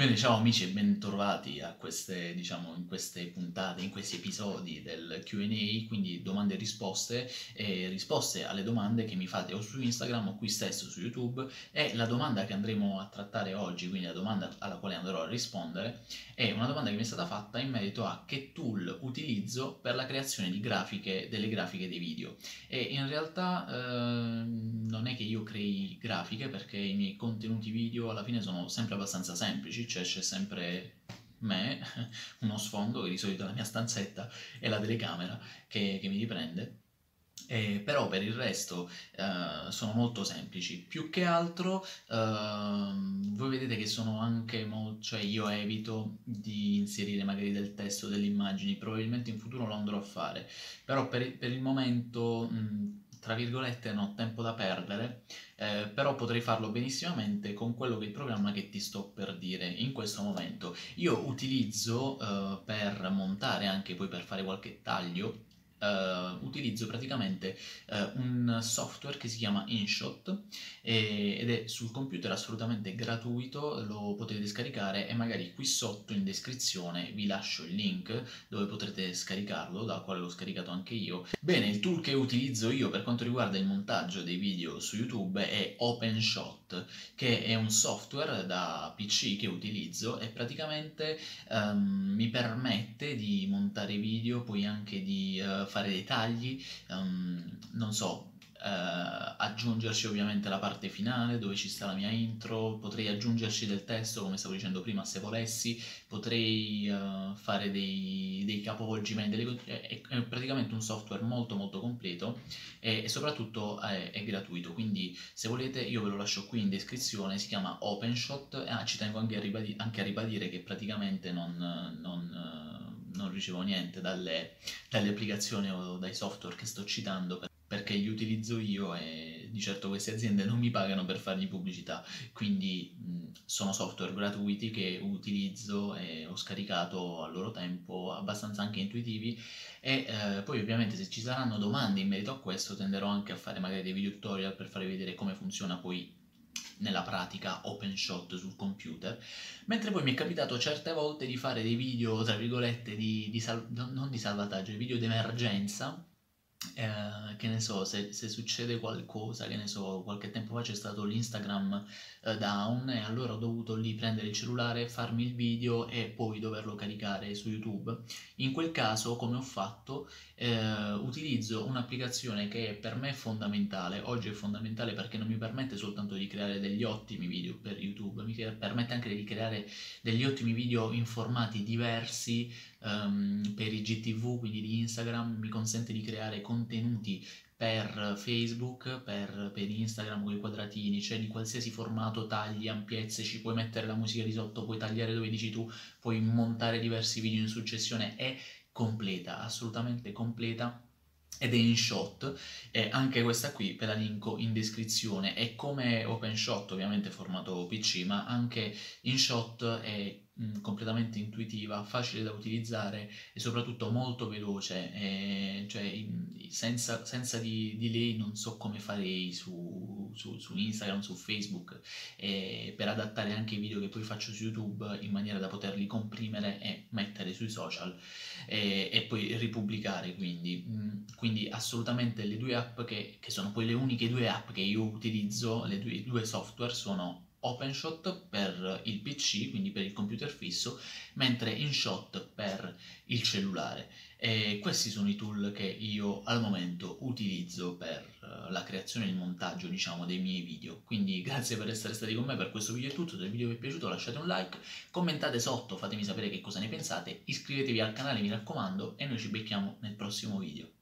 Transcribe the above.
Bene, ciao amici e bentrovati a queste, diciamo, in queste puntate, in questi episodi del Q&A, quindi domande e risposte, e risposte alle domande che mi fate o su Instagram o qui stesso su YouTube. E la domanda che andremo a trattare oggi, quindi la domanda alla quale andrò a rispondere, è una domanda che mi è stata fatta in merito a che tool utilizzo per la creazione di grafiche, delle grafiche dei video. E in realtà eh, non è che io crei grafiche perché i miei contenuti video alla fine sono sempre abbastanza semplici, cioè c'è sempre me, uno sfondo che di solito è la mia stanzetta e la telecamera che, che mi riprende. Eh, però per il resto eh, sono molto semplici. Più che altro eh, voi vedete che sono anche molto, cioè io evito di inserire magari del testo, delle immagini, probabilmente in futuro lo andrò a fare, però per, per il momento mh, tra virgolette, non ho tempo da perdere, eh, però potrei farlo benissimamente con quello che è il programma che ti sto per dire in questo momento. Io utilizzo eh, per montare, anche poi per fare qualche taglio, Uh, utilizzo praticamente uh, un software che si chiama InShot e, ed è sul computer assolutamente gratuito, lo potete scaricare e magari qui sotto in descrizione vi lascio il link dove potrete scaricarlo, dal quale l'ho scaricato anche io. Bene, il tool che utilizzo io per quanto riguarda il montaggio dei video su YouTube è OpenShot, che è un software da PC che utilizzo e praticamente um, mi permette di montare video, poi anche di uh, fare dei tagli, um, non so, Uh, aggiungerci ovviamente la parte finale dove ci sta la mia intro, potrei aggiungerci del testo come stavo dicendo prima se volessi, potrei uh, fare dei, dei capovolgimenti, delle, è, è, praticamente un software molto molto completo e, e soprattutto è, è, gratuito, quindi se volete io ve lo lascio qui in descrizione, si chiama OpenShot ah, ci tengo anche a, ribadire, anche a ribadire che praticamente non, non non ricevo niente dalle, dalle, applicazioni o dai software che sto citando perché li utilizzo io e di certo queste aziende non mi pagano per fargli pubblicità, quindi sono software gratuiti che utilizzo e ho scaricato a loro tempo, abbastanza anche intuitivi. E eh, poi ovviamente se ci saranno domande in merito a questo tenderò anche a fare magari dei video tutorial per farvi vedere come funziona poi nella pratica open shot sul computer, mentre poi mi è capitato certe volte di fare dei video, tra virgolette, di, di sal- non di salvataggio, video di emergenza, eh, che ne so, se, se, succede qualcosa, che ne so, qualche tempo fa c'è stato l'Instagram eh, down e allora ho dovuto lì prendere il cellulare, farmi il video e poi doverlo caricare su YouTube. In quel caso, come ho fatto, eh, utilizzo un'applicazione che per me è fondamentale, oggi è fondamentale perché non mi permette soltanto di creare degli ottimi video per YouTube, mi permette anche di creare degli ottimi video in formati diversi um, per i GTV, quindi di Instagram, mi consente di creare contenuti per Facebook, per, per, Instagram con i quadratini, cioè di qualsiasi formato, tagli, ampiezze, ci puoi mettere la musica di sotto, puoi tagliare dove dici tu, puoi montare diversi video in successione, è completa, assolutamente completa ed è in shot. E anche questa qui ve la linko in descrizione. È come OpenShot ovviamente formato PC ma anche in shot è completamente intuitiva, facile da utilizzare e soprattutto molto veloce, e, cioè senza, senza di, di, lei non so come farei su, su, su Instagram, su Facebook, per adattare anche i video che poi faccio su YouTube in maniera da poterli comprimere e mettere sui social e, e poi ripubblicare quindi. Quindi assolutamente le due app che, che, sono poi le uniche due app che io utilizzo, le due, due software sono OpenShot per il PC, quindi per il computer fisso, mentre InShot per il cellulare. E questi sono i tool che io al momento utilizzo per eh, la creazione e il montaggio, diciamo, dei miei video. Quindi grazie per essere stati con me per questo video è tutto. Se il video vi è piaciuto lasciate un like, commentate sotto, fatemi sapere che cosa ne pensate, iscrivetevi al canale mi raccomando e noi ci becchiamo nel prossimo video.